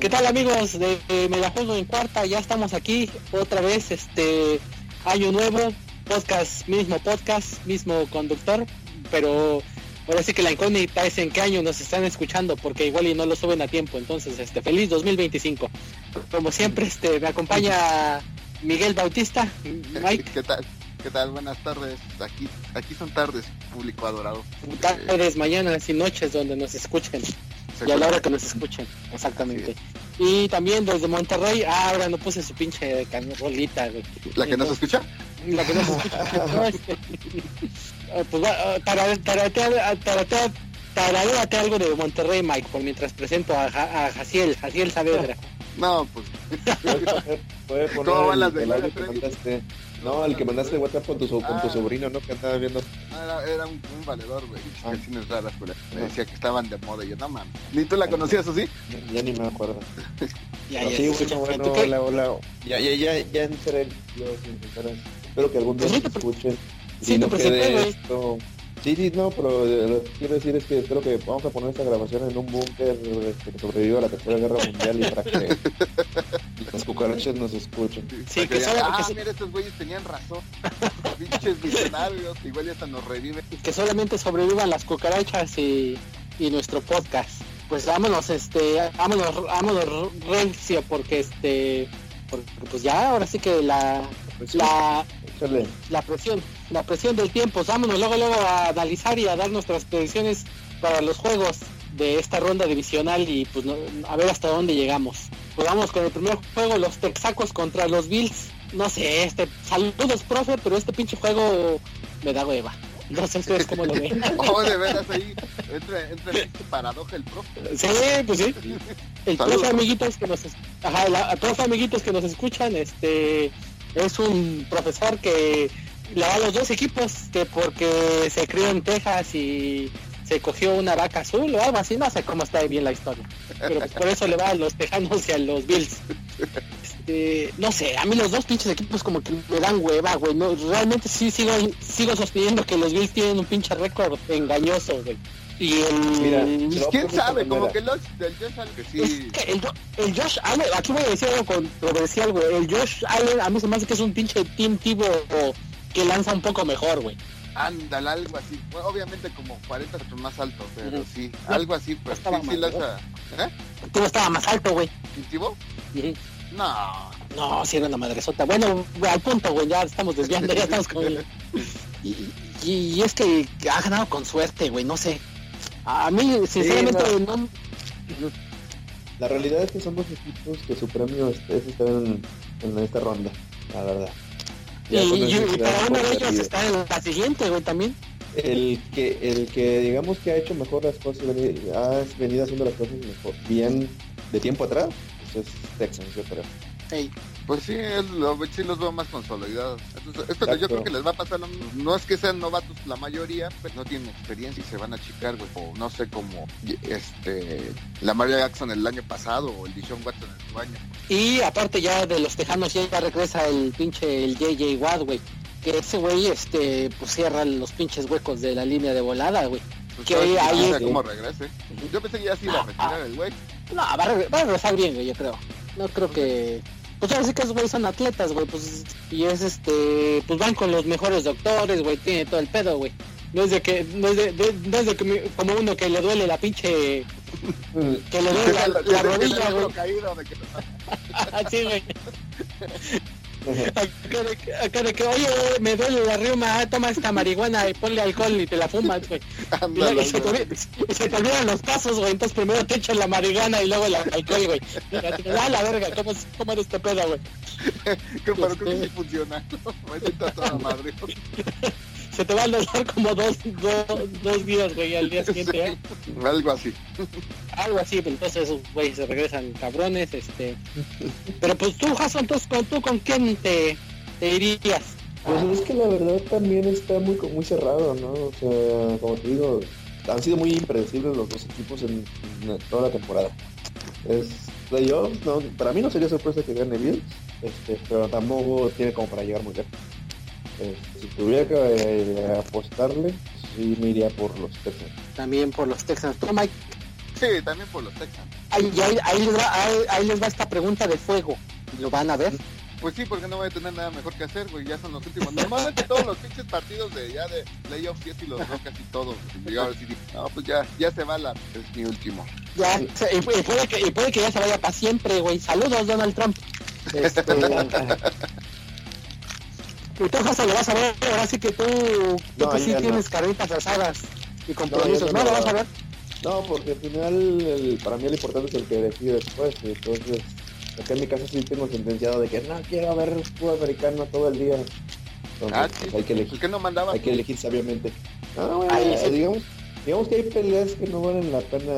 ¿Qué tal amigos de, de Megajuego en cuarta? Ya estamos aquí otra vez, este año nuevo, podcast, mismo podcast, mismo conductor, pero ahora sí que la incógnita es en qué año nos están escuchando, porque igual y no lo suben a tiempo, entonces este feliz 2025. Como siempre, este me acompaña Miguel Bautista, Mike. ¿Qué tal? ¿Qué tal? Buenas tardes. Aquí, aquí son tardes, público adorado. Tardes, mañanas y noches donde nos escuchen. Y a la hora que nos escuchen, exactamente. Y también desde Monterrey, ah, ahora no puse su pinche rolita, güey. ¿La que no se escucha? La que no se escucha. eh, pues va, taratea, taratea, taratea, tararéate algo de Monterrey, Mike, por mientras presento a, a Jaciel, Jaciel Saavedra. No, pues. Puede poner ¿Cómo van el- las de el Gloria que mandaste. No, el que mandaste de WhatsApp con tu, so- con tu Ah. sobrino, ¿no? Que andaba viendo. Era, era un, un valedor, güey. Ah. Canciones raras, güey. Me decía que estaban de moda. Y yo, no mames. ¿Ni tú la conocías así? Ya ni me acuerdo. Ya, Pero ya, sí, escucha. bueno, hola, hola. Ya, ya, ya, ya entré yo sin. Espero que algún día pre- escuchen. sí y no presenté, quede esto. Sí, sí, no, pero eh, lo que quiero decir es que espero que vamos a poner esta grabación en un búnker este, que sobreviva a la Tercera Guerra Mundial y para que las cucarachas nos escuchen. Sí, que digan, solo- ah, que so- mira, estos güeyes tenían razón. Pinches visionarios. Igual ya hasta nos reviven. que solamente sobrevivan las cucarachas y, y nuestro podcast. Pues vámonos, este, vámonos, vámonos recio, porque este, porque pues ya ahora sí que la, la, Échale. la presión, la presión del tiempo, vámonos luego luego a analizar y a dar nuestras predicciones para los juegos de esta ronda divisional y pues no- a ver hasta dónde llegamos. Pues vamos con el primer juego, los Texacos contra los Bills. No sé, este, saludos profe, pero este pinche juego me da hueva. No sé ustedes cómo lo ven. Oh, de veras ahí. Entra, entra en este paradoja el profe. Sí, pues sí. El Saludos. profe amiguitos que nos ajá, profe amiguitos que nos escuchan, este es un profesor que a los dos equipos que porque se crió en Texas y se cogió una vaca azul o algo así, no sé cómo está bien la historia. Pero pues por eso le va a los Tejanos y a los Bills. Este, no sé, a mí los dos pinches equipos como que me dan hueva, güey. No, realmente sí sigo, sigo sosteniendo que los Bills tienen un pinche récord engañoso, güey. Y el, Mira, Pues, ¿Quién sabe? Como que los del Josh Allen, que Es sí. que el, Jo- el Josh Allen, aquí voy a decir algo controversial, güey. El Josh Allen a mí se me hace que es un pinche Team Tivo que lanza un poco mejor, güey. Ándale, algo así. Bueno, obviamente como 40 metros más alto, pero sí. Algo así, pero sí, estaba sí lanza. ¿Eh? Tivo estaba más alto, güey. Ujú. No. No, sí era una madresota. Bueno, güey, al punto, güey, ya estamos desviando, ya estamos con... Y, y- y es que ha ganado con suerte, güey, no sé. A mí, sinceramente, no... La realidad es que son dos equipos que su premio es, es estar en, en esta ronda, la verdad. Y, Ya con y- eso y se da para por uno de ellos está en la siguiente, güey, también. El que, el que digamos que ha hecho mejor las cosas, ha venido haciendo las cosas mejor, bien de tiempo atrás, pues es Texans, yo creo. Ey, Pues sí, lo, sí los veo más consolidados. Entonces, esto que yo creo que les va a pasar lo mismo. No es que sean novatos la mayoría, pero no tienen experiencia y se van a achicar, güey. O no sé, como este, la Maria Jackson el año pasado o el Dishon Watson en su año. Y aparte ya de los tejanos ya regresa el pinche el JJ Watt, güey. Que ese güey, este, pues cierra los pinches huecos de la línea de volada, güey. Pues Que ahí- no sé cómo regrese. Yo pensé que ya se iba a retirar el güey. No, va a, regre- va a regresar bien, güey, yo creo. No creo que... Pues ahora sí que esos güeyes son atletas, güey, pues... Y es este... Pues van con los mejores doctores, güey, tiene todo el pedo, güey. No es de que... No es de, de- no es de que me- como uno que le duele la pinche... Que le duele la, la rodilla, güey. caído de que Así, güey. Acá de, que- acá de que, oye, me duele la riuma, ah, toma esta marihuana y ponle alcohol y te la fumas, güey. Y, se te, y se te olvidan los pasos, güey. Entonces primero te echan la marihuana y luego el alcohol, güey. Ah, la verga, ¿cómo, cómo eres este pedo, güey? que- pero creo que Este- sí funciona. Me siento toda madre. Se te va a dolor como dos, dos, dos días, güey, al día siguiente, ¿eh? Algo así. Algo así, pero entonces esos güeyes se regresan cabrones, este... Pero pues tú, Jason, entonces, ¿con, ¿tú con quién te, te irías? Pues es que la verdad también está muy muy cerrado, ¿no? O sea, como te digo, han sido muy impredecibles los dos equipos en, en toda la temporada. Es playoffs, no, para mí no sería sorpresa que gane Bills, este, pero tampoco tiene como para llegar muy lejos. Este, si tuviera que eh, apostarle, sí me iría por los Texans. También por los Texans. ¿Tú, Mike? Sí, también por los Texans. Ahí, ahí, ahí les va, ahí, ahí les va esta pregunta de fuego. ¿Lo van a ver? Pues sí, porque no voy a tener nada mejor que hacer, güey. Ya son los últimos. Normalmente todos los pinches partidos de ya de playoffs y los veo casi todos. Y ahora sí no, pues ya, ya se va la. Es mi último. Ya, y puede que, y puede que ya se vaya para siempre, güey. Saludos, Donald Trump. Este, y tú, José, lo vas a ver. Ahora sí que tú, tú No, pues sí ya no. tienes carretas asadas y compromisos. No, No, ya no lo lo vas a ver. No, porque al final, el- para mí el importante es el que decide después. y Entonces, acá en mi casa sí tengo sentenciado de que no quiero ver fútbol americano todo el día. Entonces, Ah, sí. pues, hay que ¿Por elegir, qué no mandabas? hay que elegir sabiamente. No, sí. digamos, digamos que hay peleas que no valen la pena.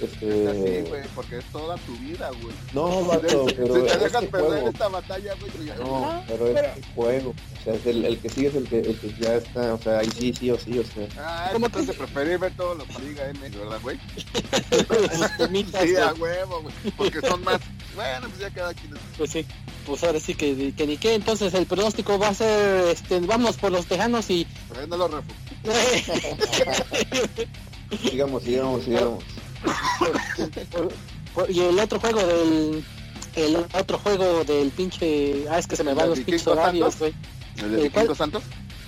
Este, Así, güey, porque es toda tu vida, güey. no, vato, Si pero te es dejas el perder juego. esta batalla, güey, pues ya- No, pero es el juego. O sea, es el, el que sigue es el que, el que ya está. O sea, ahí sí, sí o sí, o sea. Ah, ¿Cómo entonces preferí ver todos los Liga M, ¿verdad, güey? Sí, a huevo, güey. Porque son más. Bueno, pues ya cada quien. Pues sí, pues ahora sí que, que ni qué. Entonces el pronóstico va a ser, este, vamos por los tejanos y... Pero no lo. Sigamos, sigamos, sigamos. Por- por- y el otro juego del... El otro juego del pinche... Ah, es que se me van ¿El los pinches horarios, güey. ¿El de. Vikingos Santos?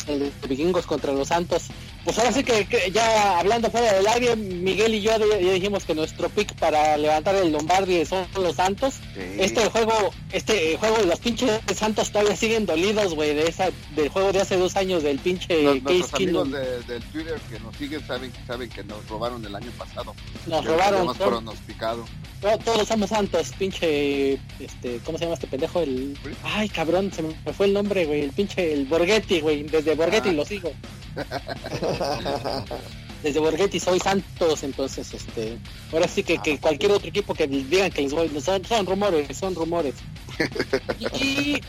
El de vikingos contra los santos. Pues ahora sí que, que ya hablando fuera del aire, Miguel y yo ya dijimos que nuestro pick para levantar el Lombardi son los santos. Sí. Este juego, este juego de los pinches santos todavía siguen dolidos, güey, de esa, del juego de hace dos años del pinche Los- Case amigos de, del Twitter que nos siguen saben, saben que nos robaron el año pasado. Nos robaron. todo- pronosticado. todo- todos somos santos, pinche, este, ¿cómo se llama este pendejo? El, ay, cabrón, se me fue el nombre, güey, el pinche, el Borghetti, güey, desde Borghetti Ah. lo sigo. Desde Borghetti soy santos, entonces, este, ahora sí que, que cualquier otro equipo que digan que les voy, son, son rumores, son rumores. Y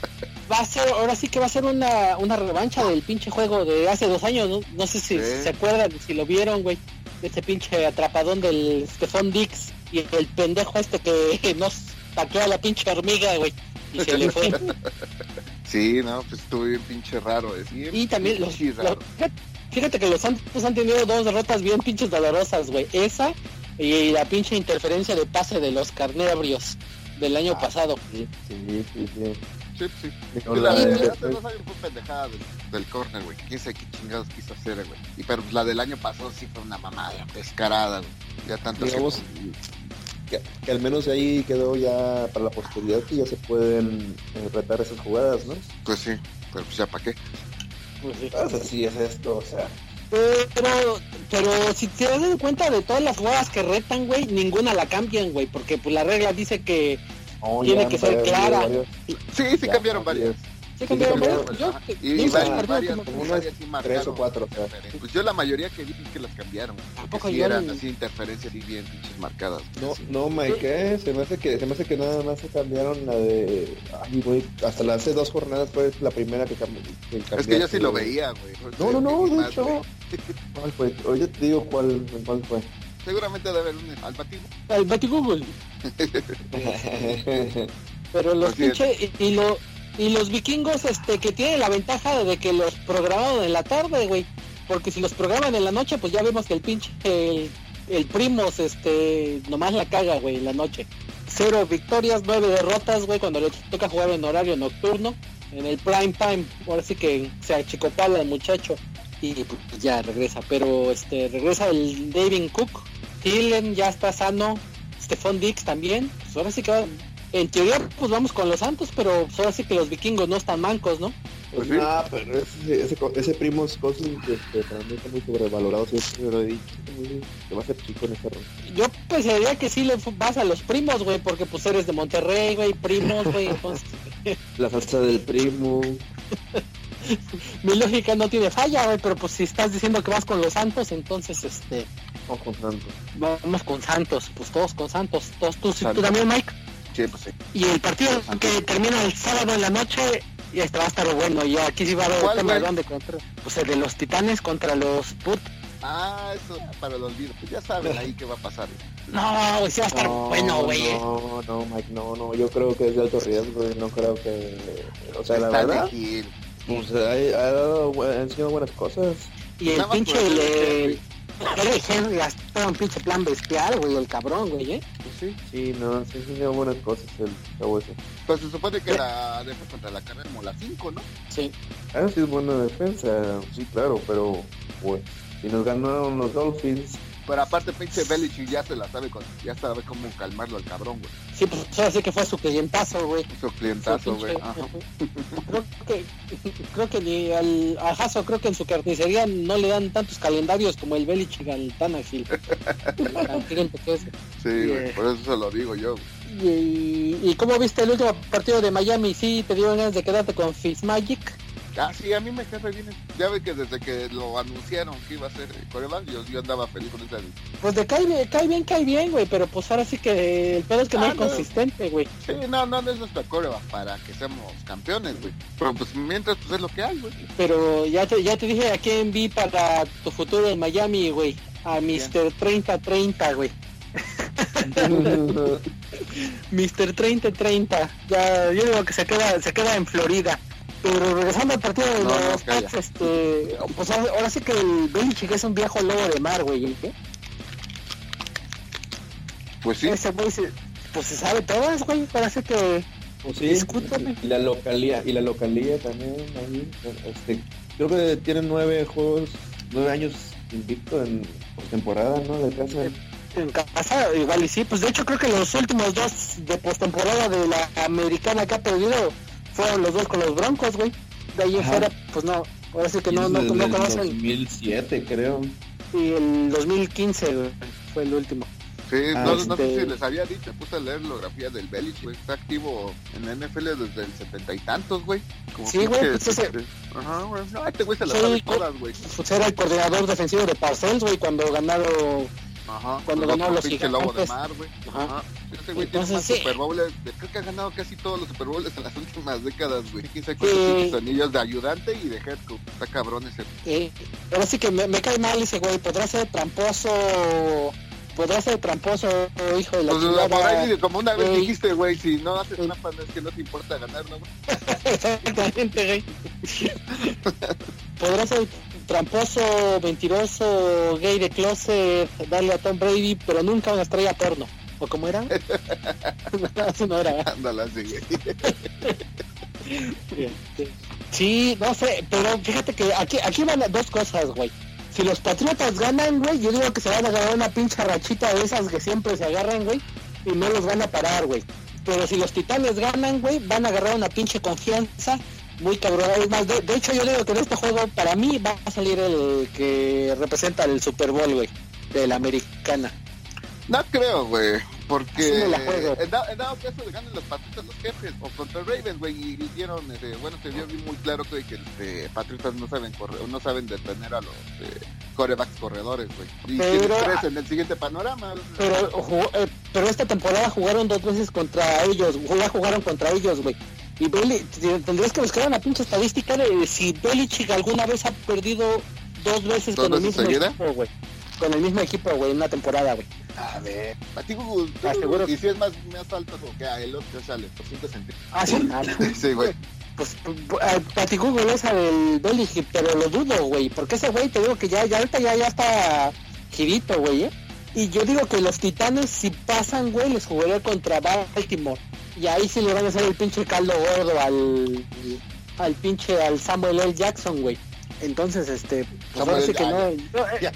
va a ser, ahora sí que va a ser una, una revancha del pinche juego de hace dos años, no, no sé si se acuerdan, si lo vieron, güey, de ese pinche atrapadón del Stephon Dix y el pendejo este que nos paqueó a la pinche hormiga, güey, y se le fue. Sí, no, pues estuvo bien pinche raro. Es bien Y también los, los- fíjate que los Santos han tenido dos derrotas bien pinches dolorosas, güey. Esa y la pinche interferencia de pase de los carnebrios del año Ah, pasado. Sí, sí, sí, sí. Sí, sí. Sí, la de- de hace dos años fue pendejada del, del corner, güey. Quién sabe qué chingados quiso hacer, güey. Y pero pues, la del año pasado sí fue una mamada, descarada, güey. Ya tanto Digamos- que, que al menos ahí quedó ya para la posteridad que ya se pueden eh, retar esas jugadas, ¿no? Pues sí, pero pues ya para qué. Pues sí. Pues así es esto, o sea. Pero, pero si te das cuenta de todas las jugadas que retan, güey, ninguna la cambian, güey, porque pues la regla dice que Tiene que ser clara. varios- Sí, sí ya, cambiaron varias. Sí cambiaron, cambiaron, güey. Yo, Y, el unas varias sí marcaron tres o cuatro. Pues yo la mayoría que vi que las cambiaron. poco Porque sí eran ni- así interferencias y bien pinches marcadas. No, Sí. no, Mike, ¿eh? se me hace que se me hace que nada más se cambiaron la de ay, güey, hasta las hace dos jornadas fue la primera que cambió. Es que yo sí lo veía, güey. No, no, no, de Más, hecho. ¿Cuál fue? Oye, te digo cuál, cuál fue. Seguramente debe haber un al batido. el Betty Google. Pero los Así es. pinche y, y lo y los vikingos este que tienen la ventaja de que los programaron en la tarde, güey. Porque si los programan en la noche, pues ya vemos que el pinche el, el primos este nomás la caga, güey, en la noche. Cero victorias, nueve derrotas, güey, cuando le toca jugar en horario nocturno, en el prime time. Ahora sí que se achicopala el muchacho y pues ya regresa. Pero este regresa el David Cook, Thielen ya está sano, Stephon Dix también. Pues ahora sí que va- en teoría pues vamos con los Santos, pero ahora sí que los vikingos no están mancos, ¿no? Pues sí. Ah, pero ese, ese, ese primo Cousins este, para mí está muy sobrevalorado, siempre lo he dicho, muy- que va a ser chico en esta ronda. Yo pensaría que sí le vas a los primos, güey, porque pues eres de Monterrey, güey, primos, güey, entonces La salsa del primo. mi lógica no tiene falla, güey, pero pues si estás diciendo que vas con los Santos, entonces este O con Santos. vamos con Santos, pues todos con Santos, todos tú, sí, tú Santos. también, Mike. Sí, pues sí. Y el partido que termina el sábado en la noche, y este va a estar bueno, y aquí sí va a haber ¿Cuál, tema de dónde contra, pues el de los Titanes contra los Put. Ah, eso para el olvido. Pues ya saben ahí qué va a pasar. No, güey, sí va a estar No, bueno, güey. No, no, Mike, no, no, yo creo que es de alto riesgo, y no creo que, o sea, la verdad, de pues ha, ha dado, bu- ha enseñado buenas cosas. Y el pinche, el, el el, Henry gastó un pinche plan bestial, güey, el cabrón, güey, ¿eh? Pues sí, sí, no, sí enseñó buenas cosas el chavo ese. Pues se supone que la defensa contra la carrera como la 5, ¿no? Sí. Ah, sí es buena defensa, sí, claro, pero pues si nos ganaron los Dolphins, Pero aparte, pinche Belichick ya se la sabe, con, ya sabe cómo calmarlo al cabrón, güey. Sí, pues ahora sí que fue su clientazo, güey. Su clientazo, güey. Creo que creo que ni al a Hasso creo que en su carnicería no le dan tantos calendarios como el Belichick al Tannehill. Tan cliente que es. Sí, güey, por eso se lo digo yo. y, y cómo viste el último partido de Miami, sí te dieron ganas de quedarte con Fitzmagic. Ah, sí, a mí me cae re bien. Ya ve que desde que lo anunciaron que iba a ser coreback, yo, yo andaba feliz con esa. Pues de cae bien, cae bien, cae bien, güey, pero pues ahora sí que el pedo es que no Ah, es no. consistente, güey. Sí, no, no, no es nuestra coreback para que seamos campeones, güey. Pero pues mientras, pues es lo que hay, güey. Pero ya te, ya te dije a quién vi para tu futuro en Miami, güey. A Mr. 3030, güey. Mr. 3030. Ya, yo digo que se queda, se queda en Florida. Pero regresando al partido de No, no, los. Pats, este, pues ahora, ahora sí que el Belichick es un viejo lobo de mar, güey. ¿eh? Pues sí. Ese güey se, pues se sabe todas, güey. Parece que pues sí, Discúlpame. y la localía, y la localía también ahí, este, creo que tienen nueve juegos, nueve años invicto en postemporada, ¿no? De casa. en casa, igual y sí. Pues de hecho creo que los últimos dos de postemporada de la americana que ha perdido fueron los dos con los Broncos, güey. De ahí en Ajá. fuera, pues no. Ahora sí que no, no, no el conocen. 2007, creo. Y el 2015 güey, fue el último. Sí, Ah, no, no sé este- si les había dicho, puse a leer la biografía del Belich, güey. Está activo en la NFL desde el setenta y tantos, güey. Como Sí, güey, pues ese- Ajá, güey. No, este güey se las Sí, sabe todas, güey. Pues era el coordinador defensivo de Parcells, güey, cuando ganaron. Ajá. cuando ganó los pinche lobo de mar, güey. Ajá. Ajá. Este güey tiene más sí. Super Bowls. Creo que ha ganado casi todos los Super Bowls en las últimas décadas, güey. Quién sabe Sí. pinches anillos de ayudante y de head coach. Está cabrón ese. Eh, ahora sí que me, me cae mal ese güey. Podrá ser tramposo. Podrá ser tramposo, hijo de la Pues, por chingada. ahí, como una vez dijiste, güey, si no haces trampa, es que no te importa ganar, ¿no? güey? Exactamente, güey. Podrá ser tramposo, mentiroso, gay de closet, darle a Tom Brady, pero nunca una estrella porno. ¿O cómo era? No. Ándala. Sí, no sé, pero fíjate que aquí, aquí van dos cosas, güey. Si los Patriotas ganan, güey, yo digo que se van a agarrar una pincha rachita de esas que siempre se agarran, güey, y no los van a parar, güey. Pero si los Titanes ganan, güey, van a agarrar una pinche confianza muy cabrón. Es más, de, de hecho yo digo que en este juego, para mí, va a salir el que representa el Super Bowl, güey, de la americana. No creo, güey. Porque juego. en, da- en dado caso de ganen los Patriotas los jefes o contra Ravens, güey, y vieron, este, bueno, se vio muy claro que, que este, Patriotas no saben correr, no saben detener a los eh, corebacks corredores, güey. Y Pero- tres en el siguiente panorama. Pero, jugó- eh, pero esta temporada jugaron dos veces contra ellos, ya jugaron contra ellos, güey. Y Beli, tendrías que buscar una pinche estadística de si Belichick alguna vez ha perdido dos veces ¿Dos con el mismo seguida? equipo, güey. Con el mismo equipo, güey, en una temporada, güey. A ver, a ti, Google, tú, Aseguro- y si es más, más alto que a el otro sale por 5 centímetros. Ah, sí. Ah. Sí, güey. Pues, Pati Google esa del Belichick, pero lo dudo, güey. Porque ese güey, te digo que ya, ya ahorita ya, ya está girito, güey, ¿eh? Y yo digo que los titanes, si pasan, güey, les jugaría contra Baltimore. Y ahí sí le van a hacer el pinche caldo gordo al, al pinche, al Samuel L. Jackson, güey. Entonces, este, pues ahora sí que no. Jackson. no, eh, Ya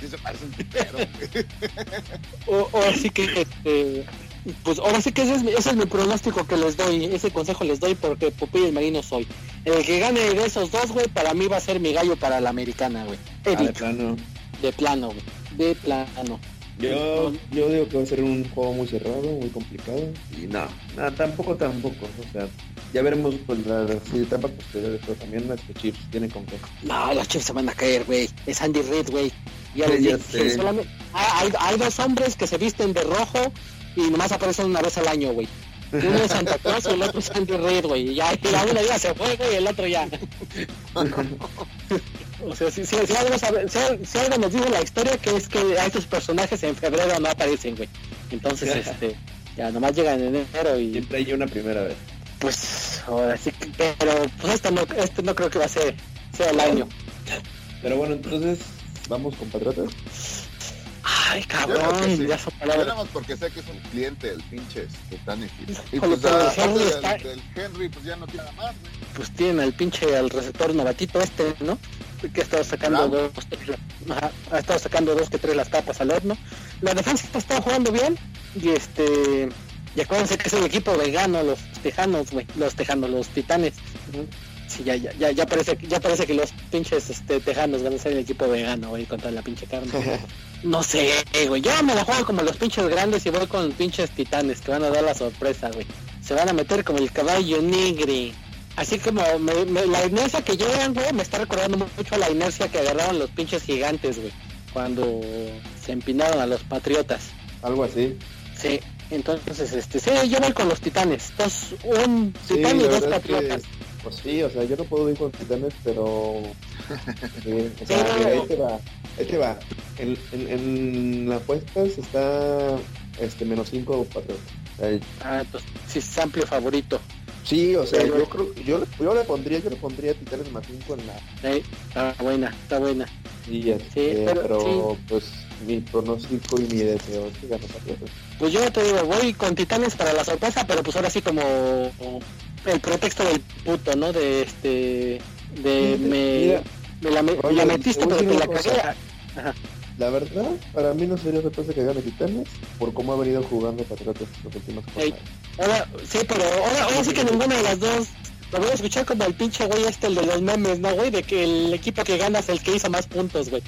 ya se parece un o, o así que, este, pues ahora sí que ese es, mi, ese es mi pronóstico que les doy, ese consejo les doy porque Popeye el Marino soy. El que gane de esos dos, güey, para mí va a ser mi gallo para la americana, güey. Ah, de plano. de plano, güey. De plano. Yo, yo digo que va a ser un juego muy cerrado, muy complicado. Y no, no tampoco, tampoco. O sea, ya veremos pues, la, la etapa posterior, pero también las Chiefs tienen con qué. No, los Chiefs se van a caer, güey. Es Andy Reid, güey. Ya les dije, solamente- Ah, hay, hay dos hombres que se visten de rojo y nomás aparecen una vez al año, güey. Uno es Santa Claus y el otro es Andy Reid, güey. Ya, ya uno ya se fue, güey, y el otro ya. O sea, si, si, si algo, sabe- si, si algo nos dice la historia, que es que a estos personajes en febrero no aparecen, güey. Entonces, este, ya nomás llegan en enero y Siempre hay una primera vez. pues ahora sí que, pero pues este no, este no creo que va a ser sea el año. Pero bueno, entonces, ¿vamos con Patriotas? Ay, cabrón, sí. ya son palabras. nada más porque sé que es un cliente del pinche este. Y pues el aparte Henry del, está- del Henry, pues ya no tiene nada más, güey. Pues tienen al pinche, al receptor novatito este, ¿no? Que ha estado sacando dos, tres, ajá, ha estado sacando dos que tres las tapas al horno. La defensa está, jugando bien y este, y acuérdense que es el equipo vegano, los tejanos, güey, los tejanos, los titanes. Sí, ya, ya, ya, ya parece, ya parece que los pinches este, tejanos van a ser el equipo vegano, güey, contra la pinche carne. No sé, güey. Yo me la juego como los pinches grandes y voy con pinches titanes que van a dar la sorpresa, güey. Se van a meter como el caballo negre. Así como me- me- la inercia que llevan, güey, me está recordando mucho a la inercia que agarraron los pinches gigantes, güey. Cuando se empinaron a los patriotas. Algo así. Sí, entonces, este, sí, yo voy con los titanes. Dos, un Sí, titán y la dos verdad es que, patriotas. pues sí, o sea, yo no puedo ir con Titanes, pero... sí, o sea, Pero- mira, ahí te va. Ahí te va. En, en, en las apuestas está este menos 5 Patriotas. Ah, pues sí, es amplio favorito. Sí, o sea, Pero- yo creo, yo, le- yo le pondría, yo le pondría Titanes más 5 en la Sí, está buena, está buena. y este, pero- pero, pues mi pronóstico y mi deseo es que. Pues yo te digo, voy con Titanes para la sorpresa, pero pues ahora sí como el pretexto del puto, ¿no? De este, de me, Mira, me la, me- oye, la metiste a la cagué. La verdad, para mí no sería sorpresa que gane Titanes por cómo ha venido jugando Patriotas los últimos jornadas. Ahora, sí, pero ahora, ahora sí que ninguna de las dos lo voy a escuchar como el pinche güey este, el de los memes, ¿no, güey? De que el equipo que gana es el que hizo más puntos, güey.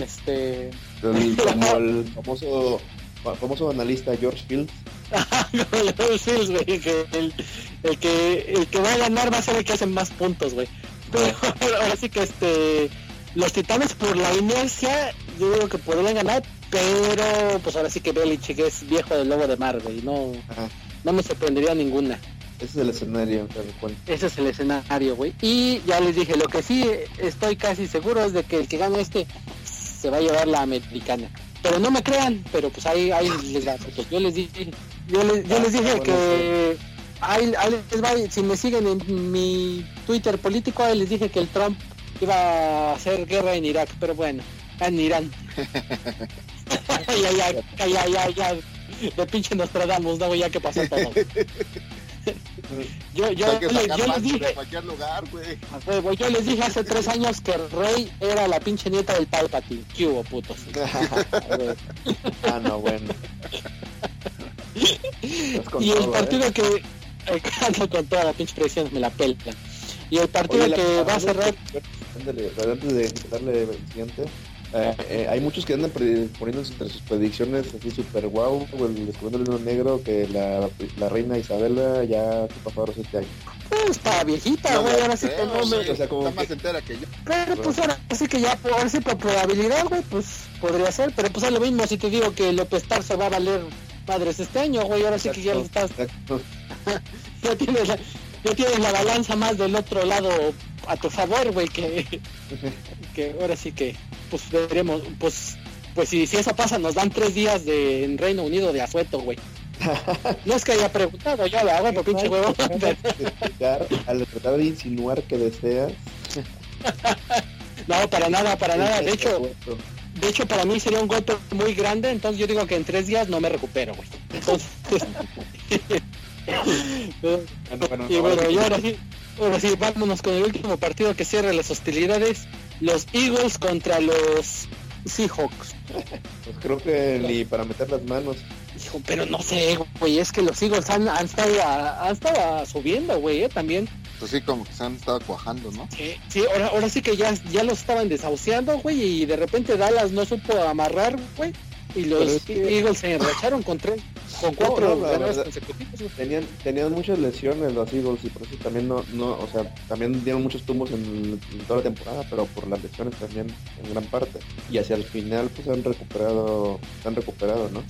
Este... El- como el famoso fa- famoso analista George Fields. de los Bills, güey, que el, el que el que va a ganar va a ser el que hace más puntos, güey. Pero ahora sí que este los Titanes por la inercia yo digo que podrían ganar, pero pues ahora sí que Belichick es viejo del lobo de mar, güey, no Ajá. no me sorprendería ninguna. Ese es el escenario, tal cual. Ese es el escenario, güey. Y ya les dije, lo que sí estoy casi seguro es de que el que gane este se va a llevar la americana. Pero no me crean, pero pues ahí, ahí les. Pues yo les dije, yo les, yo Ah, les dije que ahí, ahí les va, si me siguen en mi Twitter político, ahí les dije que el Trump iba a hacer guerra en Irak, pero bueno, en Irán. ya, ya, ya, ya, ya, ya, de pinche Nostradamus, no, ya que pasó todo. yo, yo, le- yo les dije, de cualquier lugar, güey. a huevo, yo les dije hace tres años que Rey era la pinche nieta del Palpatine. ¿Qué hubo, putos? ah, no, bueno. Y el todo, partido ¿eh? que... eh, con toda la pinche presión, me la pelan. Y el partido Oye, que va a cerrar... Antes de darle el siguiente, eh, eh, hay muchos que andan poniendo entre sus predicciones así super guau, o el descubriendo el hilo negro que la, la reina Isabela ya se pasó ahora este año. Pues está viejita, No güey, lo ahora sí que no me... o sea, como Está más que- entera que yo. Pero pues ahora sí que ya, por, ahora sí por probabilidad, güey, pues podría ser. Pero pues es lo mismo si te digo que López Tarso va a valer madres este año, güey, ahora sí que ya Exacto, estás... Ya tienes la, ya tienes la balanza más del otro lado a tu favor, güey, que... que ahora sí que pues veremos pues pues si, si eso pasa nos dan tres días de en Reino Unido de asueto güey no es que haya preguntado yo la hago pinche huevo al tratar de insinuar que deseas. no para nada para nada de hecho de hecho para mí sería un golpe muy grande entonces yo digo que en tres días no me recupero güey entonces y bueno y ahora sí ahora sí vámonos con el último partido que cierra las hostilidades los Eagles contra los Seahawks Pues creo que ni para meter las manos. Hijo, pero no sé, güey, es que los Eagles han, han estado, a- han estado subiendo, güey, eh, también. Pues sí, como que se han estado cuajando, ¿no? Sí, sí, ahora, ahora sí que ya, ya los estaban desahuciando, güey, y de repente Dallas no supo amarrar, güey, y los Pero es que- Eagles se enracharon con tres, con cuatro no, la güey. Tenían, tenían muchas lesiones los Eagles y por eso también no, no, o sea, también dieron muchos tumbos en, en toda la temporada, pero por las lesiones también en gran parte. Y hacia el final pues han recuperado, se han recuperado, ¿no?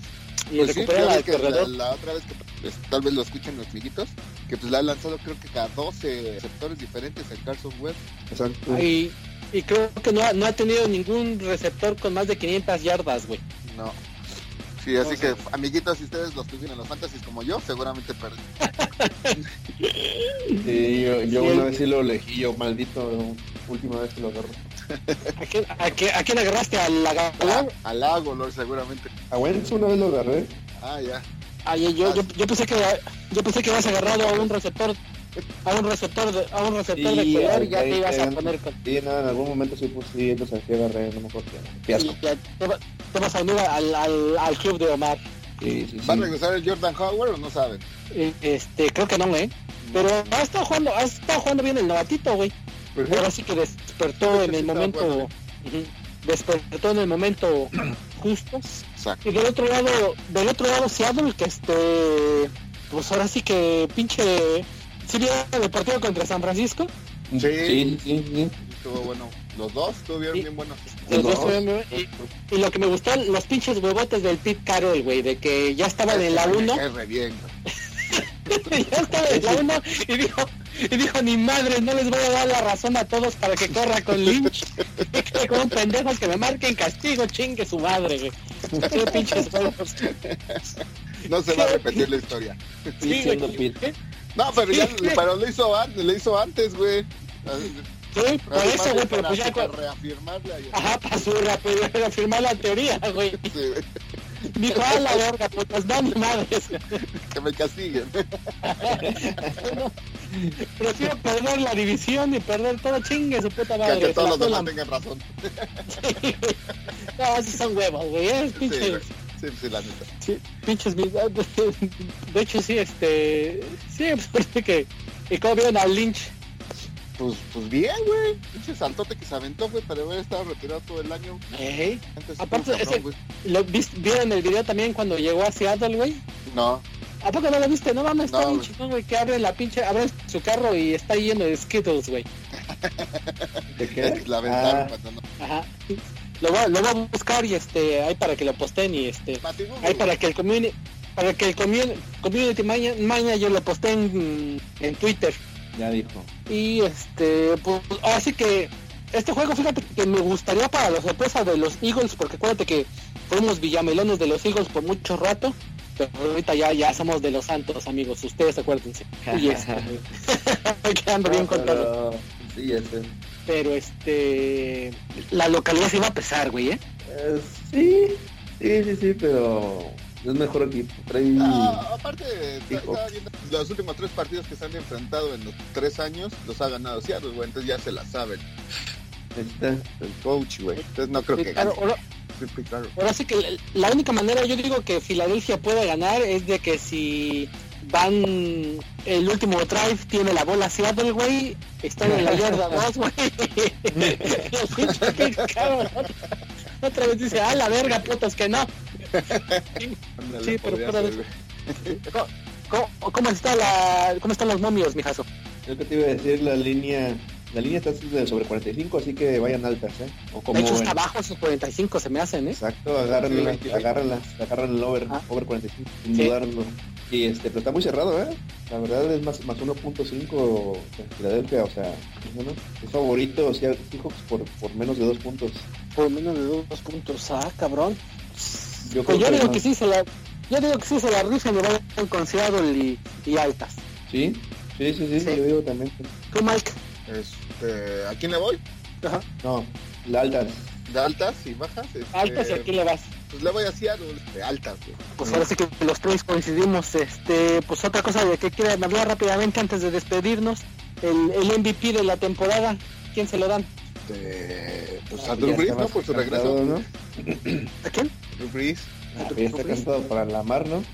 Y Pues sí, ves que la, la otra vez que pues, tal vez lo escuchen los amiguitos, que pues la ha lanzado creo que cada 12 sectores diferentes el Carson West. Exacto. Y, y creo que no ha, no ha tenido ningún receptor con más de 500 yardas, güey. No. Sí, así O sea- que amiguitos, si ustedes los tuvieron en los fantasies como yo, seguramente perdí. Sí, yo, yo Sí, una vez sí lo elegí, yo maldito. última vez que lo agarro. ¿A quién, a quién, a quién agarraste? ¿Al lagarto? Al lago, Lord, seguramente. A Wentz una vez lo agarré. Ah, ya. Ay, yo, yo, yo pensé que yo pensé que habías agarrado a un receptor a un receptor de, a un receptor de Sí, color y ya te ibas a poner con Sí, no, en algún momento sí, pues sí, entonces aquí agarré, no me acuerdo qué. Fiasco. y ya te, va- te vas a unir al, al, al club de Omar. Sí, sí, sí. ¿Va a regresar el Jordan Howard o no saben? Eh, Este, creo que no, eh. Pero ha estado jugando, ha estado jugando bien el novatito, güey. Pues, Ahora sí que despertó en el momento, despertó en el momento justo. Exacto. Y del otro lado, del otro lado Seattle, que este, pues ahora sí que pinche, sí vieron el partido contra San Francisco. Sí. sí, sí, sí. Estuvo bueno. Los dos estuvieron Sí. bien buenos. Los Los dos dos. estuvieron- y, y lo que me gustó, los pinches huevotes del Pete Carroll, güey, de que ya estaban en la 1, Es re bien, güey. ya estaba en la 1 y dijo, y dijo, ni madre, no les voy a dar la razón a todos para que corra con Lynch. que con pendejos que me marquen castigo, chingue su madre, güey. Qué pinches huevos. No se va a repetir la historia. Sí, Sí, siendo güey. No, pero ya, Sí. pero lo hizo antes, lo hizo antes, güey. Sí, por Además, eso, güey, pero para- pues ya... para reafirmarle ahí. Ajá, para su para reafirmar la teoría, güey. Sí, Dijo, a la verga, pues no, ni madres. que me castiguen. Prefiero perder la división y perder todo, chingue su puta Que, madre. que se todos la los demás tengan razón. Sí, güey. No, esos son huevos, güey. Es Sí, pinche, güey. Sí, sí, la neta. sí, pinches mis- De hecho, sí, este. Sí, pues parece que. Y como vieron al Lynch. Pues, pues bien, güey. Pinche saltote que se aventó, güey, para haber estado retirado todo el año. Ey. Antes Aparte, estuvo ese- cabrón, ¿Lo vis- vieron el video también cuando llegó a Seattle, güey? No, ¿A poco no lo viste? No mames, está No, bien güey. chingón, güey. Que abre la pinche. Abre su carro y está lleno de Skittles, güey. ¿De qué? que la aventaron Ah, cuando no. Ajá. Lo voy, a- lo voy a buscar y este. Ahí para que lo posteen y este. Ahí para que el community. Para que el community, community maña- manager lo postee en, en Twitter. ya dijo. Y este, pues así que este juego, fíjate que me gustaría para la sorpresa de los Eagles, porque acuérdate que fuimos villamelones de los Eagles por mucho rato, pero ahorita ya, ya somos de los santos, amigos, ustedes acuérdense. Y este, quedando bien No, con todo. pero- Sí, sé. Pero este, la localidad se iba a pesar, güey, ¿eh? Eh, sí, sí, sí, sí, pero es mejor equipo. Trae... Ah, aparte, los últimos tres partidos que se han enfrentado en los tres años los ha ganado Seattle, güey. Entonces ya se la saben. Está. El coach, güey. Entonces no creo que Claro, gane. ahora, Sí, sí, claro. ahora sí que la- la única manera, yo digo que Filadelfia puede ganar es de que si van el último drive tiene la bola Seattle, güey, están en la yarda 2, güey. Otra- vez dice, ah, la verga, putos, que no. Sí, pero podría fuera de ser, güey. ¿Cómo, cómo- cómo está la, ¿Cómo están los momios, mijazo? Yo que te iba a decir, la línea, la línea está de sobre 45, así que vayan altas, ¿eh? O como De hecho, en- está abajo esos 45, se me hacen, ¿eh? Exacto, agárrenla, Sí, sí. agárrenla, agarran el over, Ah. over 45, sin Sí. dudarlo. Y este, pero está muy cerrado, ¿eh? La verdad es más, más 1.5 en Filadelfia, o sea, bueno, es favorito, o sea, Seahawks por, por menos de dos puntos. Por menos de dos puntos, ah, cabrón. Yo Pues creo yo que digo que sí se la, yo digo que sí se la rifan y van con Seattle y, y altas. ¿Sí? Sí, sí, sí, Sí. yo digo también. ¿Tú, Mike? Este, ¿A quién le voy? Ajá. No, la altas. ¿De altas y bajas? Este, Altas y a quién le vas? Pues le voy a Seattle, de altas, güey. Pues ahora sí que los tres coincidimos. Este, pues otra cosa de que quieran hablar rápidamente antes de despedirnos. El, el MVP de la temporada, ¿quién se lo dan? Este, pues a Ya Drew Brees, ¿no? Por su regreso. ¿no? ¿A quién? Drew Brees. Ah, ya está cantado para la mar, ¿no?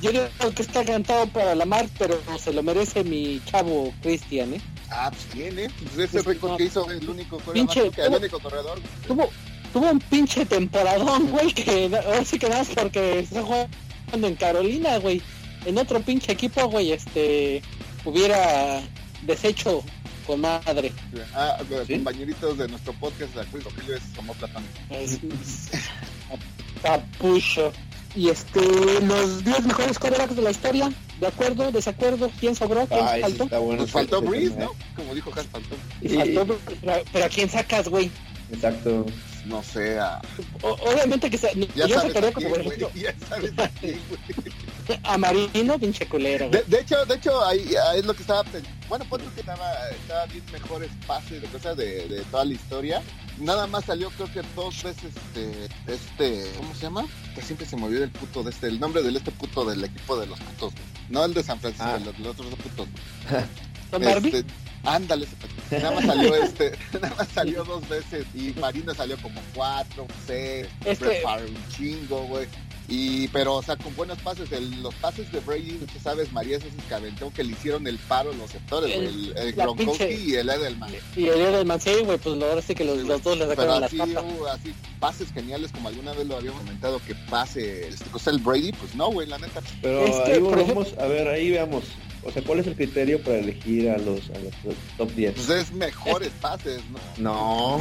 Yo digo que está cantado para la mar, pero se lo merece mi chavo Cristian, ¿eh? Ah, pues tiene. Pues ese récord que hizo el único que el único corredor. Tuvo, tuvo un pinche temporadón, güey, que ahora sí que nada más porque está jugando en Carolina, güey. En otro pinche equipo, güey, este, hubiera deshecho con madre. Ah, compañeritos de nuestro podcast, la Cruz Rogelio es como platónico. Es- Capucho. Y este, los 10 mejores quarterbacks de la historia, ¿de acuerdo? ¿Desacuerdo? ¿Quién sobró? ¿Quién Ay, sí faltó? está bueno. Nos faltó tema, ¿no? Como dijo Has, faltó. ¿eh? Faltó, pero, pero ¿a quién sacas, güey? Exacto. No sé, a... O- Obviamente que se, Ya yo sabes sacaría a como por ejemplo, Ya sabes a quién. A Marino, pinche culero. De, de hecho, de hecho, ahí, ahí es lo que estaba pensando. Bueno, pues que estaba, estaba bien mejores pases de cosas de, de toda la historia. Nada más salió creo que dos veces este, este, ¿cómo se llama? Que siempre se movió el puto de este, el nombre del este puto del equipo de los putos, güey. no el de San Francisco, Ah. los, los otros dos putos. Este, ándale, ese- nada más salió este, nada más salió dos veces y Marino salió como cuatro, seis, Es que- Brett Favre un chingo, güey. Y, pero, o sea, con buenos pases, el- los pases de Brady, tú sabes, María esos que aventó que le hicieron el paro los sectores, güey, el, el la Gronkowski pinche- y el Edelman. Y el Edelman, sí, güey, pues ahora sí que los, los dos le Pero sacaron las uh, así, pases geniales, como alguna vez lo habíamos comentado, que pase, este, el Brady, pues no, güey, la neta. Pero Es que, ahí volvemos, a ver, ahí veamos. O sea, ¿cuál es el criterio para elegir a los, a los top 10? Pues es mejores pases, ¿no? No,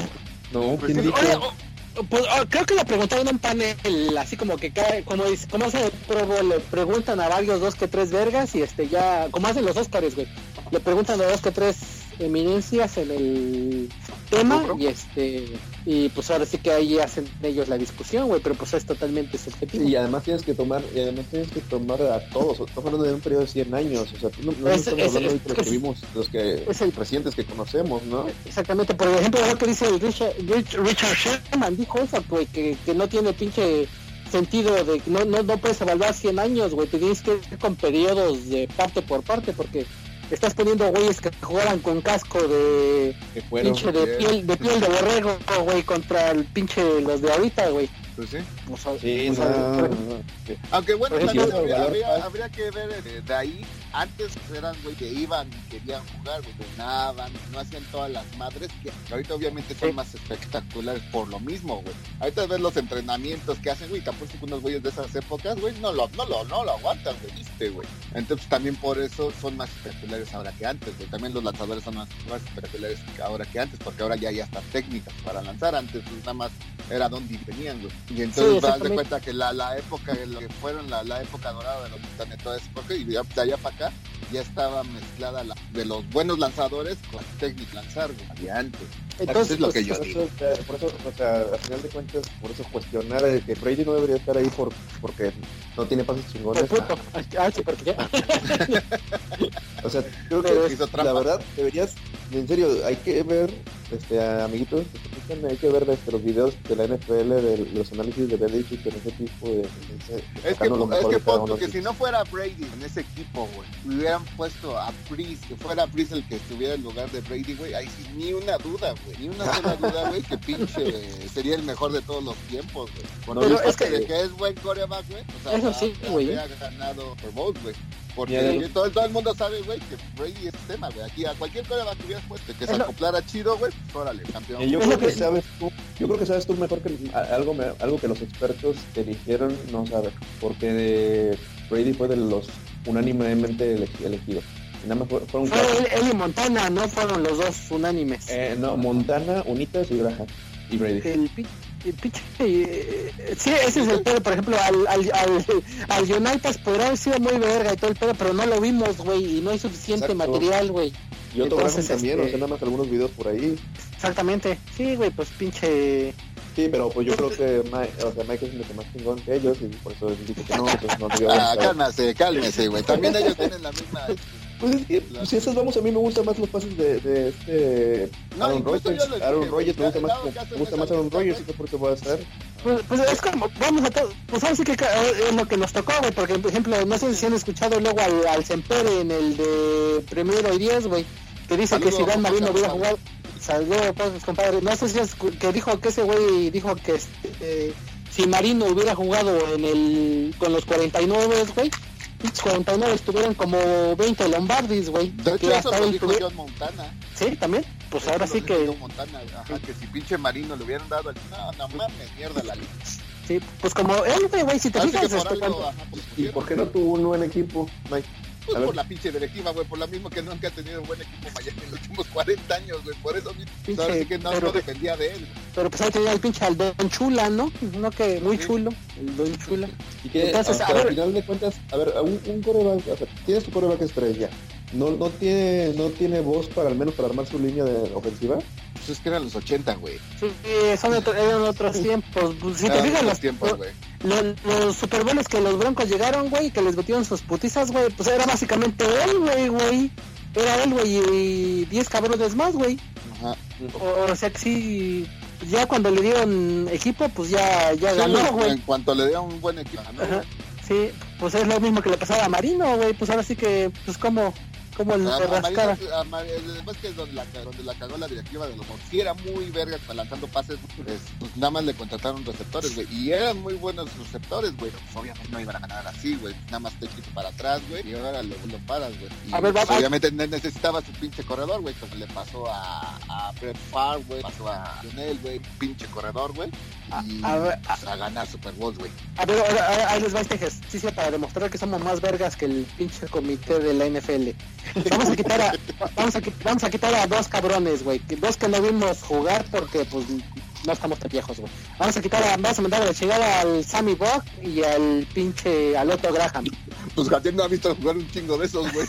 no, Pues ¿quién sí, dijo? Pues, oh, creo que le preguntaron en un panel, así como que cae, como, es- como hace el Pro Bowl, le preguntan a varios dos que tres vergas y este ya, como hacen los Óscares, güey, le preguntan a dos que tres eminencias en el tema y este, y pues ahora sí que ahí hacen ellos la discusión, güey, pero pues es totalmente subjetivo. Y además tienes que tomar, y además tienes que tomar a todos. Estamos hablando de un periodo de 100 años. O sea, no, no Es- estamos es- hablando es- de los que vimos, los que es el- recientes que conocemos, ¿no? Exactamente, por ejemplo, lo que dice Richard, Rich- Richard Sherman, dijo eso, güey, que, que no tiene pinche sentido de que no, no, no puedes evaluar 100 años, güey, te tienes que ir con periodos de parte por parte, porque estás poniendo güeyes que jugaran con casco de pinche de piel, de piel de borrego, güey, contra el pinche los de ahorita, güey. Pues sí. Sí, no. Aunque bueno, también habría, que ver eh, de ahí, antes eran güey que iban y querían jugar, güey, donaban, no hacían todas las madres que ahorita obviamente son Sí. más espectaculares por lo mismo, güey. Ahorita ves los entrenamientos que hacen, güey, tampoco que unos güeyes de esas épocas, güey, no lo, no lo, no lo aguantan, güey, viste, güey. Entonces también por eso son más espectaculares ahora que antes, güey. También los lanzadores son más, más espectaculares ahora que antes, porque ahora ya hay hasta técnicas para lanzar, antes pues, nada más era donde venían, güey. Y entonces vas de cuenta que la, la época, lo que fueron la, la época dorada de los Titanes, toda esa época, y ya de allá para acá, ya estaba mezclada la, de los buenos lanzadores con la técnica lanzar, había antes. entonces, es lo pues, que yo Por digo. eso, eh, por eso, o sea, al final de cuentas, por eso cuestionar eh, que Brady no debería estar ahí por, porque no tiene pases chingones. puto. Ah, sí, porque. O sea, creo que la verdad deberías, en serio, hay que ver, este, amiguitos, hay que ver este, los videos de la NFL, de los análisis de Belichick en ese tipo de... Es que, lo es que si no fuera Brady en ese equipo, güey, hubieran puesto a Breeze, que fuera Breeze el que estuviera en lugar de Brady, güey, ahí sí, ni una duda, güey, ni una sola duda, güey, que pinche sería el mejor de todos los tiempos, güey. Pero es que- de que es buen coreback, güey, o sea, Eso sí, güey. habría ganado por Bowl, güey. Porque todo, todo el mundo sabe, güey, que Brady es tema, güey. Aquí a cualquier coreback que hubieras puesto que se acoplara chido, güey, órale, campeón. Y yo Es creo que sabes tú, yo creo que sabes tú mejor que algo, me- algo que los expertos que eligieron no saben, porque de Brady fue de los unánimemente ele- elegidos. Nada más fue- fueron Fue él y Montana, no fueron los dos unánimes. Eh, no, Montana, Unitas y Graham. Y Brady. el, eh, sí ese es el pedo por ejemplo al al al, al United podría haber sido muy verga y todo el pedo pero no lo vimos güey y no hay suficiente Exacto. material güey Y otro entonces, también, este- o sea, nada más algunos videos por ahí. exactamente sí güey pues pinche Sí, pero pues yo creo que Mike, o sea, Mike es mucho más chingón que ellos y por eso él dice que no, entonces no debió Ah, cálmese, cálmese, güey. También ellos tienen la misma. Pues es que, pues, si esas vamos, a mí me gustan más los pases de, de este No, Aaron Rodgers. Aaron Rodgers me gusta más, me gusta más Aaron Rodgers, y por eso va a estar. pues, pues es como vamos a todo pues ahora sí que ca- es lo que nos tocó güey porque por ejemplo no sé si han escuchado luego al, al Sempere en el de primero y diez güey que dice que si Dan Marino hubiera jugado saludos pues compadre no sé si es que dijo que ese güey dijo que este, si Marino hubiera jugado en el con los 49 güey pinches 49 estuvieran como 20 Lombardis güey De hecho, que eso hasta lo dijo John Montana. sí también pues ahora sí que Montana, ajá, que si pinche Marino le hubieran dado el. No, no mames, mierda la liga. sí pues como él güey, si te fijas este, algo, cuando- ajá, pues, ¿Y por qué no tuvo un buen equipo, Mike? Pues A ver. por la pinche directiva, güey, por lo mismo que nunca ha tenido un buen equipo Miami en los últimos 40 años, güey, por eso. Pinche, Ahora sí que no, pero- no dependía de él. pero pues ahí tenía el pinche al Don Chula no no que muy Sí. chulo el Don Chula Y que Entonces, hasta a ver- al final de cuentas, a ver, un, un coreback, o sea, tienes tu coreback estrella, no, no tiene, no tiene voz para al menos para armar su línea de ofensiva. Pues es que eran los 80, güey. Sí, son otro- eran otros tiempos. Pues, si te Eran fijas, los, tiempos, güey. Lo- los Super Bowls que los Broncos llegaron, güey, que les metieron sus putizas, güey, pues era básicamente él, güey, güey. Era él, güey, y 10 cabrones más, güey. Ajá. O, o sea que sí, ya cuando le dieron equipo, pues ya, ya Sí, ganó, güey. en cuanto le dieron un buen equipo, ¿no? Ajá. Sí, pues es lo mismo que le pasaba a Marino, güey, pues ahora sí que, pues como, como. Marino- a Mar- Además que es donde la, donde la cagó la directiva de los. Sí era muy verga lanzando pases, pues, pues, nada más le contrataron receptores, güey. Y eran muy buenos receptores, güey. Pues, obviamente no iban a ganar así, güey. Nada más te quitas para atrás, güey. Y ahora lo, lo paras, güey. Y A ver, pues, va- va- obviamente ne- necesitaba su pinche corredor, güey. Como le pasó a, a Brett Favre, güey. Pasó a Lionel, güey. Pinche corredor, güey. Y A- a ver, pues, a ganar Super Bowl, güey. A ver, ahora- ahí les va este ejercicio para demostrar que somos más vergas que el pinche comité de la NFL. Vamos a quitar a, vamos a, vamos a quitar a dos cabrones, güey. que- Dos que no vimos jugar porque, pues, no estamos tan viejos, güey. Vamos a quitar a, vamos a mandar a la chingada al Sammy Buck y al pinche, al Otto Graham. Pues Gabriel no ha visto jugar un chingo de esos, güey.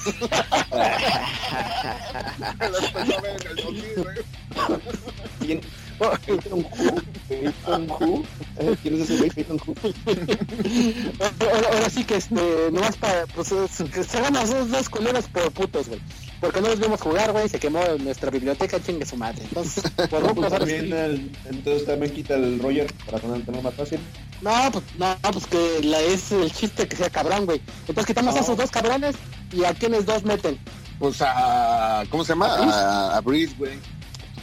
Los empezó a ver en el 2000, güey. ¿Quién? Eh, ¿Quién es ese güey? Peyton? Ahora, ahora sí que, este, nomás para, pues, es- que se ganan esos dos culeros por putos, güey. Porque no los vimos jugar, güey, se quemó nuestra biblioteca, chingue su madre. Entonces, por No, pues también el- entonces también quita el Roger para tener tener más fácil. No, pues, no, pues que la, es el chiste que sea cabrón, güey. Entonces quitamos a esos dos cabrones y a quienes dos meten. Pues a. ¿Cómo se llama? A, a Breeze, güey.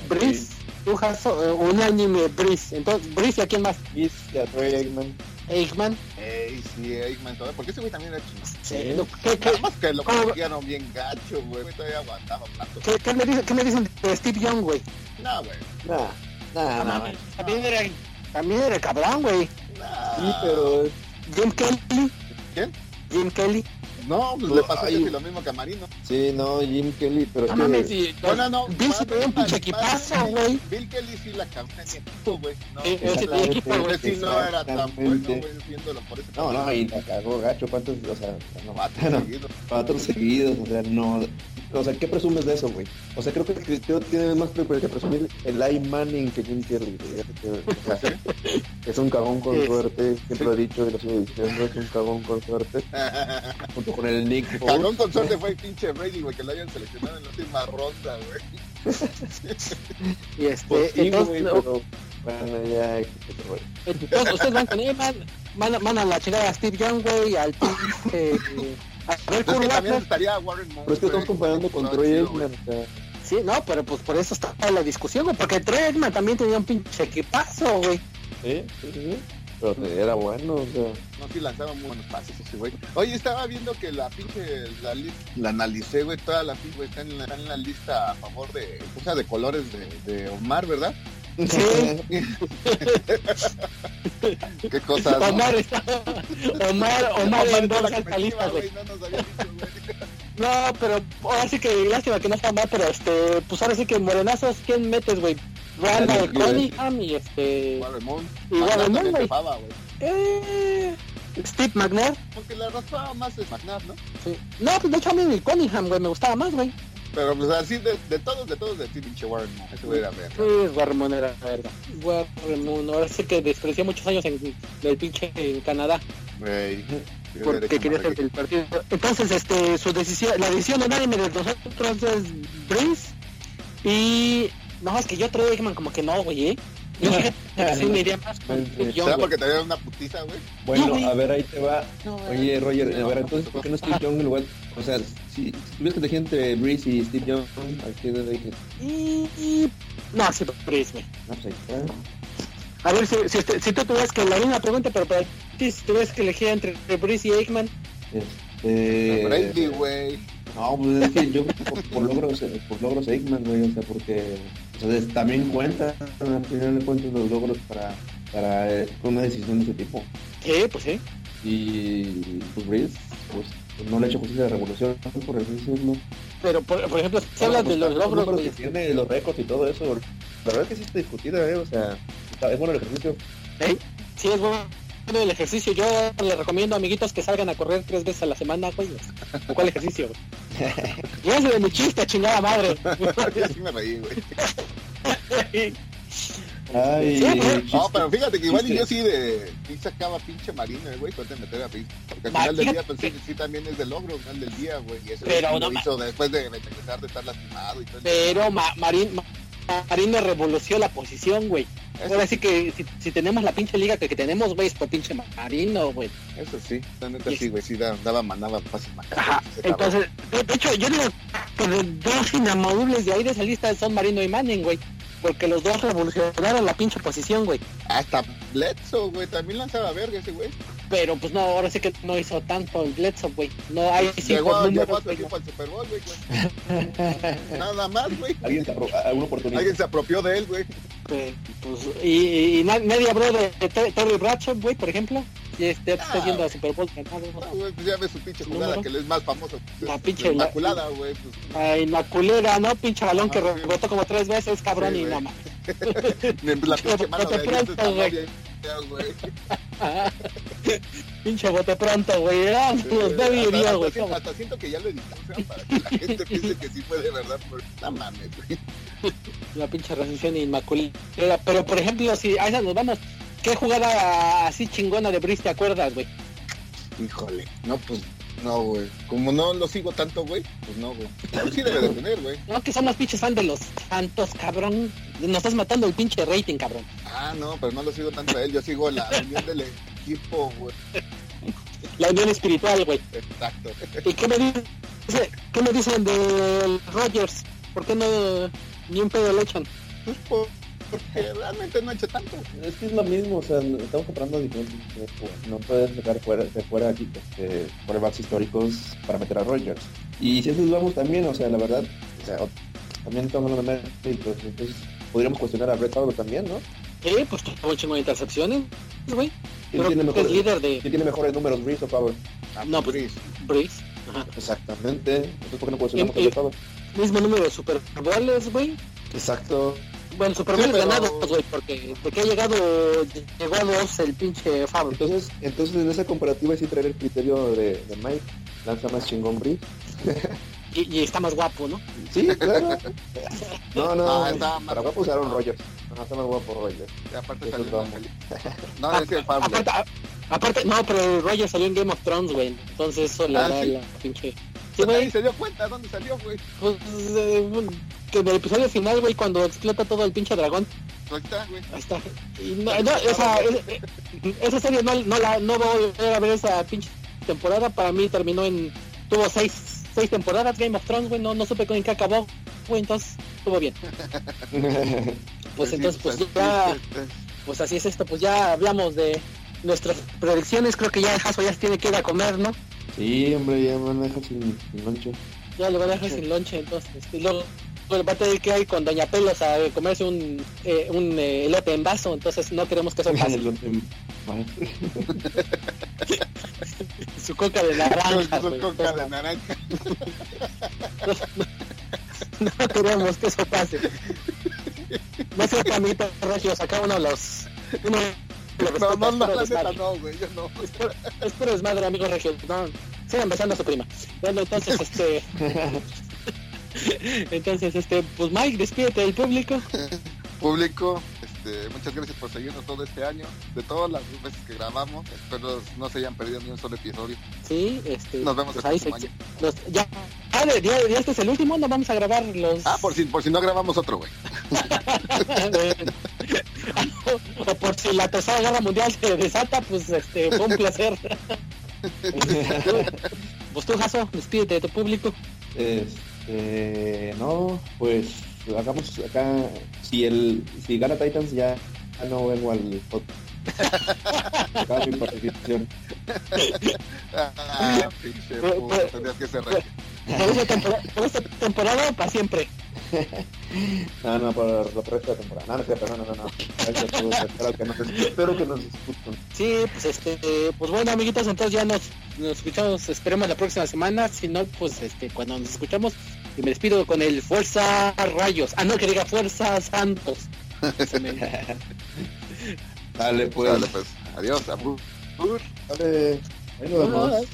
Brice, Tujas, uh, unánime Brice. Entonces, Brice y a quién más? Gis y a Troy Aikman. Eichmann. Ey, sí, Aikman, todavía. Porque ese güey también era chingón. Sí. lo- ¿Qué, que lo ¿Cómo? cogieron bien gacho, güey. Todavía aguantaba un rato. qué, qué me dicen, qué me dicen de Steve Young, güey? No, güey. Nah, nah, No También era, también era cabrón, güey. Nah. Sí, pero es- Jim Kelly. ¿Quién? Jim Kelly. No, pues No, le pasó ay. lo mismo que a Marino. sí, no, Jim Kelly, pero No que- mames, sí, No, no, no. Bill se tenía un pinche equipazo, güey. Bill Kelly sí la cagó en güey. No, Sí, ese Exactamente. equipo, güey. sí no era tan bueno, güey, viéndolo por ese No, no, y la cagó gacho, ¿cuántos? O sea, no, seguidos. cuatro seguidos, o sea, no. O sea, ¿qué presumes de eso, güey? O sea, creo que que tiene más que que presumir el I Manning que Jim Kelly. O sea, es un cagón con suerte, siempre lo he dicho y lo sigo diciendo, es un cagón con suerte, con el Nick Foles. Cagón con suerte fue el pinche Brady, güey, que lo hayan seleccionado en la última ronda, güey. Y este, Pues sí, entonces, güey, no, pero bueno, ya, entonces ustedes van con él, man, van, van a la chingada a Steve Young, güey, al pinche... A ver, Es Kurt que también estaría Warren Moon. Pero es que estamos comparando con No, Troy. Aikman, Sí, no, pero pues por eso está la discusión, güey, porque Trey Aikman también tenía un pinche equipazo, güey. sí, sí, sí, pero era bueno, o sea, No, sí lanzaba muy buenos pases ese güey. Oye, estaba viendo que la pinche, la lista, la analicé, güey, toda la pinche, güey, está en la, está en la lista a favor de, o sea, de colores de, de Omar, ¿verdad? Sí. Qué cosas. ¿no? Omar está... Omar, Omar Omar esta lista, güey. No nos había dicho, güey. No, pero ahora sí que lástima que no está mal, pero este, pues ahora sí que morenazos, ¿quién metes, güey? Daniel Cunningham y este... Y Warren Magnar Moon, también güey. Eh, Steve McNair. Porque la raspaba más es Magnar, ¿no? Sí. No, pues de hecho a mí el Cunningham, güey, me gustaba más, güey. Pero pues así, de, de todos, de todos, de ti, pinche Warren Moon. Ese güey era ver. Sí, Warren era verga. Warren Moon, ahora sí que despreció muchos años en el pinche en Canadá. Güey. porque quería ser el partido. Entonces, este, su decisión, la decisión unánime de nosotros es Breeze y no, es que yo Troy Aikman como que no, güey, ¿eh? Yo fíjate que sí me iría más con Steve Young, ¿Será güey. porque te dieron una putiza, güey? Bueno, güey. a ver, ahí te va. No, Oye, Roger, a ver, entonces, ¿por qué no Steve Young en lugar? O sea, si, si tuvieras que elegir entre Breeze y Steve Young, ¿a quién le dices? y, y- no, sí, Breeze, güey. No, pues ahí está. A ver, si, si, si tú tuvieras que, la misma pregunta, pero para ti, si tuvieras que elegir entre Breeze y Aikman, Este... Brady, güey. No, pues es que yo creo que por, por logros, por logros Aikman, güey, o sea, porque o sea, es- también cuenta, al final de cuentas, los logros para, para eh, una decisión de ese tipo. sí, pues sí. Y pues pues, pues, no le ha hecho justicia a la revolución, por así decirlo. Pero, por, por ejemplo, si hablas de los logros, que güey, tiene, los récords y todo eso, la verdad es que sí está discutida, ¿eh? O sea, está- es bueno el ejercicio. ¿eh? sí es bueno el ejercicio, yo les recomiendo amiguitos que salgan a correr tres veces a la semana, güey. ¿O cuál ejercicio? Yo ese de mi chiste, chingada madre. Yo sí me reí, güey. Ay, Sí. No, pero fíjate que igual y yo sí de sí sacaba pinche marino, eh, güey, de meter a Riz. Porque al final del día, pues sí, sí también es de logro, al final del día, güey. Y eso Pero no lo ma- hizo después de regresar de estar lastimado y todo. el- Pero Ma- Marín, Ma- Marín me revolucionó la posición, güey. Eso, Ahora sí que si, si tenemos la pinche liga que, que tenemos, güey, es por pinche Marino, güey. eso sí, la neta sí, güey, sí da- daba manaba fácil. Ajá. Entonces, de, de hecho, yo digo que los dos inamovibles de ahí de esa lista son Marino y Manning, güey. Porque los dos revolucionaron la pinche posición, güey. Hasta Bledsoe, güey, también lanzaba verga ese güey. Pero pues no, ahora sí que no hizo tanto el Bledsoe, güey. No hay sí Llegó, por llegó a su al Super Bowl, güey, güey. Nada más, güey. Alguien se apro- alguna oportunidad. Alguien se apropió de él, güey. Pues, y, y na- nadie habló de, de Ter- Terry Bradshaw, güey, por ejemplo. Y este está Ah. yendo a Super Bowl ganado. Güey, pues ya ves su pinche jugada Número. que le es más famoso. La pinche- Inmaculada, güey. Pues, La Inmaculera, ¿no? Pinche balón que Ah, sí. rebotó como tres veces, cabrón, Sí, y nada más. la pinche mano de pronto, güey. Pinche bote pronto, güey. Ah, los hasta güey. siento- Hasta siento que ya lo editamos ¿no? para que la gente piense que sí fue de verdad. Por... No mames, güey. La pinche recensión inmaculada. Pero, por ejemplo, si a esa nos vamos, ¿qué jugada así chingona de Brice te acuerdas, güey? Híjole. No, pues, no, güey. Como no lo sigo tanto, güey, pues no, güey. Sí debe de tener, güey. No, que somos pinches fan de los santos, cabrón. Nos estás matando el pinche rating, cabrón. Ah, no, pero no lo sigo tanto a él. Yo sigo la unión del equipo, güey. La unión espiritual, güey. Exacto. ¿Y qué me, dice, qué me dicen del Rogers? ¿Por qué no ni un pedo le echan? Pues por- porque realmente no he hecho tanto. Es que es lo mismo, o sea, estamos comprando diferentes equipos. No puedes sacar fuera, de fuera aquí este, quarterbacks históricos para meter a Rogers. Y si lo vamos también, o sea, la verdad, o sea, también estamos hablando de méritos, entonces podríamos cuestionar a Brett Favre también, ¿no? Eh, pues tuvo un chingo de intercepciones, güey. ¿Quién tiene, mejores, líder de ¿Quién tiene mejores números, Breeze o Favre? Ah, No, pues- Brice. Breeze. Ajá. Exactamente. Entonces, ¿por qué no cuestionamos a Brett Favre? Mismo número de Super Bowls, güey. Exacto. Bueno, Super Sí, pero- ganados, güey, porque de que ha llegado, llegó a dos el pinche Favre. Entonces, entonces en esa comparativa sí traer el criterio de, de Mike. Lanza más chingón Breeze. Y, y está más guapo, ¿no? Sí, claro. No, no, Ah, está más- para guapo usaron Rogers. No, está más guapo Rogers. Y aparte Eso salió es peli. No, ese Pablo. Aparte, no, pero Roger salió en Game of Thrones, güey. Entonces eso le Ah, da ¿sí? la pinche... Sí, Pues güey. se dio cuenta dónde salió, güey. Pues, eh, que en el episodio final, güey, cuando explota todo el pinche dragón, Ahí está, güey. ahí está. Y no, no, esa, eh, esa serie no, no la no voy a ver esa pinche temporada. Para mí terminó en... Tuvo seis, seis temporadas Game of Thrones, güey. No, no supe con qué acabó, güey. Entonces estuvo bien. Pues entonces, pues sí, ya... sí. Pues así es esto, pues ya hablamos de nuestras predicciones. Creo que ya el ya se tiene que ir a comer, ¿no? Sí, hombre, ya me van a dejar sin, sin lonche. Ya lo van a dejar sin lonche, entonces. y luego pues, va a tener que ir con Doña Pelos a comerse un, eh, un eh, elote en vaso, entonces no queremos que eso pase. Su coca de naranja, güey, coca de naranja. no queremos que eso pase. No sé, Pamito Regios, acá uno de los... Uno No, no, es no, la neta no, güey, yo no. Es puro- Es puro desmadre, amigo Regio. No, sigan besando a su prima. Bueno, entonces, este... Entonces, este, pues Mike, despídete del público. Público, este, muchas gracias por seguirnos todo este año. De todas las veces que grabamos, espero no se hayan perdido ni un solo episodio. Sí, este... Nos vemos pues el próximo se- año. los- ya, ya- ya este es el último, no vamos a grabar los... Ah, por si, por si no grabamos otro, güey. o por si la tercera guerra mundial se desata, pues este, fue un placer. pues tú, Jaso, despídete de tu público. Este, no, pues hagamos acá, si el, si gana Titans ya, ya no vengo al. Acaba mi participación. Ah, pinche tendrías que. Por esta temporada, por esta temporada para siempre. No, no, por de la temporada. No, no, no, no, no, espero que nos, espero que nos. Sí, pues este, pues bueno amiguitos, entonces ya nos, nos escuchamos, esperemos la próxima semana, si no, pues este, cuando nos escuchamos, y me despido con el Fuerza Rayos, ah no, que diga Fuerza Santos. Dale, pues. Dale, pues, adiós, abu. Dale, ahí nos vemos.